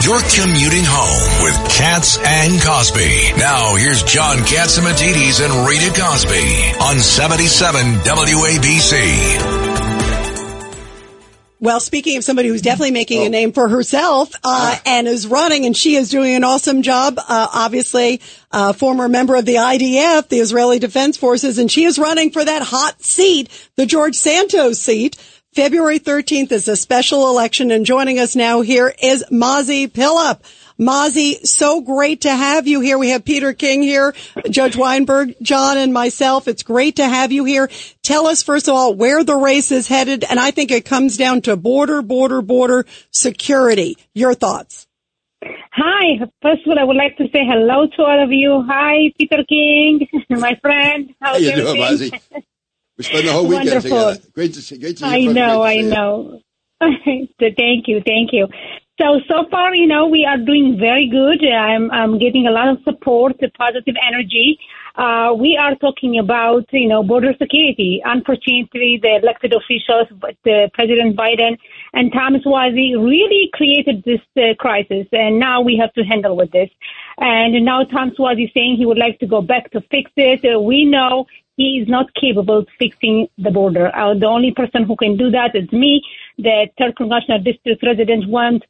You're commuting home with Katz and Cosby. Now here's John Catsimatidis and Rita Cosby on 77 WABC. Well, speaking of somebody who's definitely making a name for herself uh, and is running, and she is doing an awesome job. Uh, obviously, uh, former member of the IDF, the Israeli Defense Forces, and she is running for that hot seat, the George Santos seat. February 13th is a special election, and joining us now here is Mazi Pilip. Mazi, so great to have you here. We have Peter King here, Judge Weinberg, John, and myself. It's great to have you here. Tell us, first of all, where the race is headed. And I think it comes down to border, border, border security. Your thoughts? Hi. First of all, I would like to say hello to all of you. Hi, Peter King, my friend. How How's you doing, everything? We spent the whole weekend Wonderful. together. Great to see. Great to see I know, I to see you. know. Thank you, thank you. So so far, you know, we are doing very good. I'm I'm getting a lot of support, positive energy. Uh, we are talking about you know border security. Unfortunately, the elected officials, but uh, President Biden and Tom Suozzi really created this uh, crisis, and now we have to handle with this. And now Tom Suozzi is saying he would like to go back to fix it. Uh, we know he is not capable of fixing the border. Uh, the only person who can do that is me. The third congressional district resident want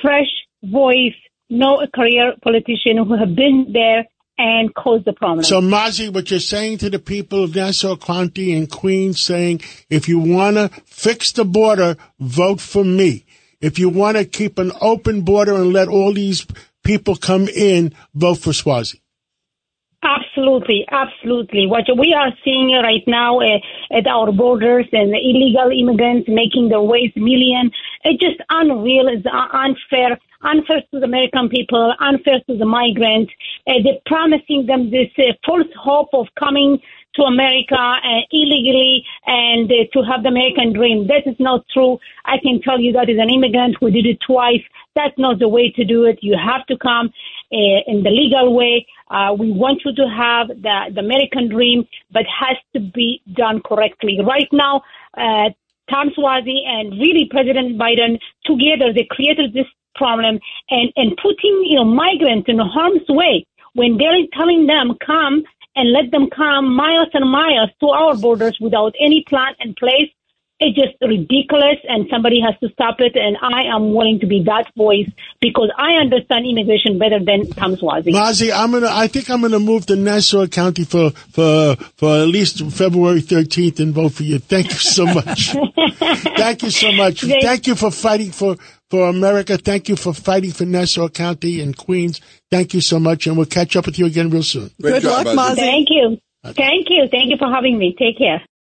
fresh voice, no career politician who have been there and caused the problem. So, Mazi, what you're saying to the people of Nassau County and Queens, saying if you want to fix the border, vote for me. If you want to keep an open border and let all these people come in, vote for Suozzi. Absolutely, absolutely. What we are seeing right now uh, at our borders and the illegal immigrants making their ways million, it's just unreal. It's unfair, unfair to the American people, unfair to the migrants. Uh, they're promising them this uh, false hope of coming to America uh, illegally and uh, to have the American dream. That is not true. I can tell you that as an immigrant who did it twice. That's not the way to do it. You have to come uh, in the legal way. Uh, we want you to have the, the American dream, but has to be done correctly. Right now, uh, Tom Suozzi and really President Biden together, they created this problem and, and putting, you know, migrants in harm's way when they're telling them come and let them come miles and miles to our borders without any plan in place. It's just ridiculous and somebody has to stop it. And I am willing to be that voice because I understand immigration better than Tom Suozzi. Mazi, I'm gonna. I think I'm gonna move to Nassau County for for for at least February 13th and vote for you. Thank you so much. Thank you so much. They- Thank you for fighting for for America. Thank you for fighting for Nassau County and Queens. Thank you so much, and we'll catch up with you again real soon. Great Good job, luck, Mazi. Mazi. Thank you. Thank you. Thank you for having me. Take care.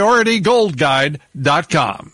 PriorityGoldGuide.com.